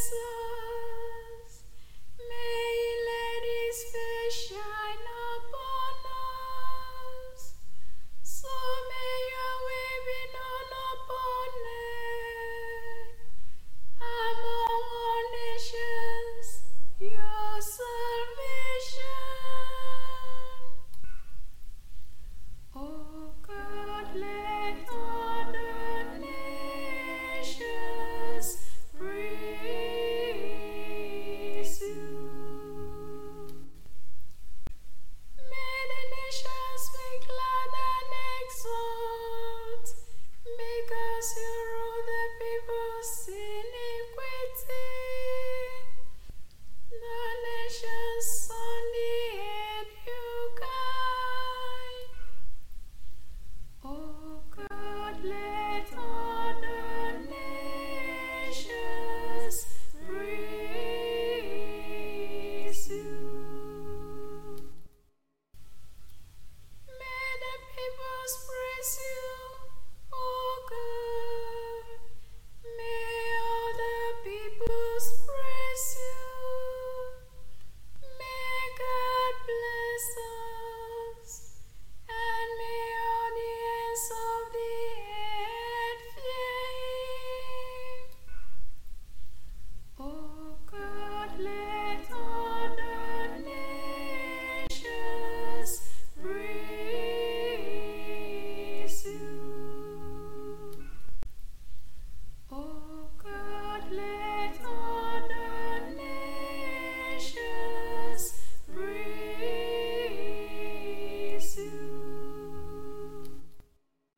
Jesus, may Lady's face shine. you rule the people's sin. was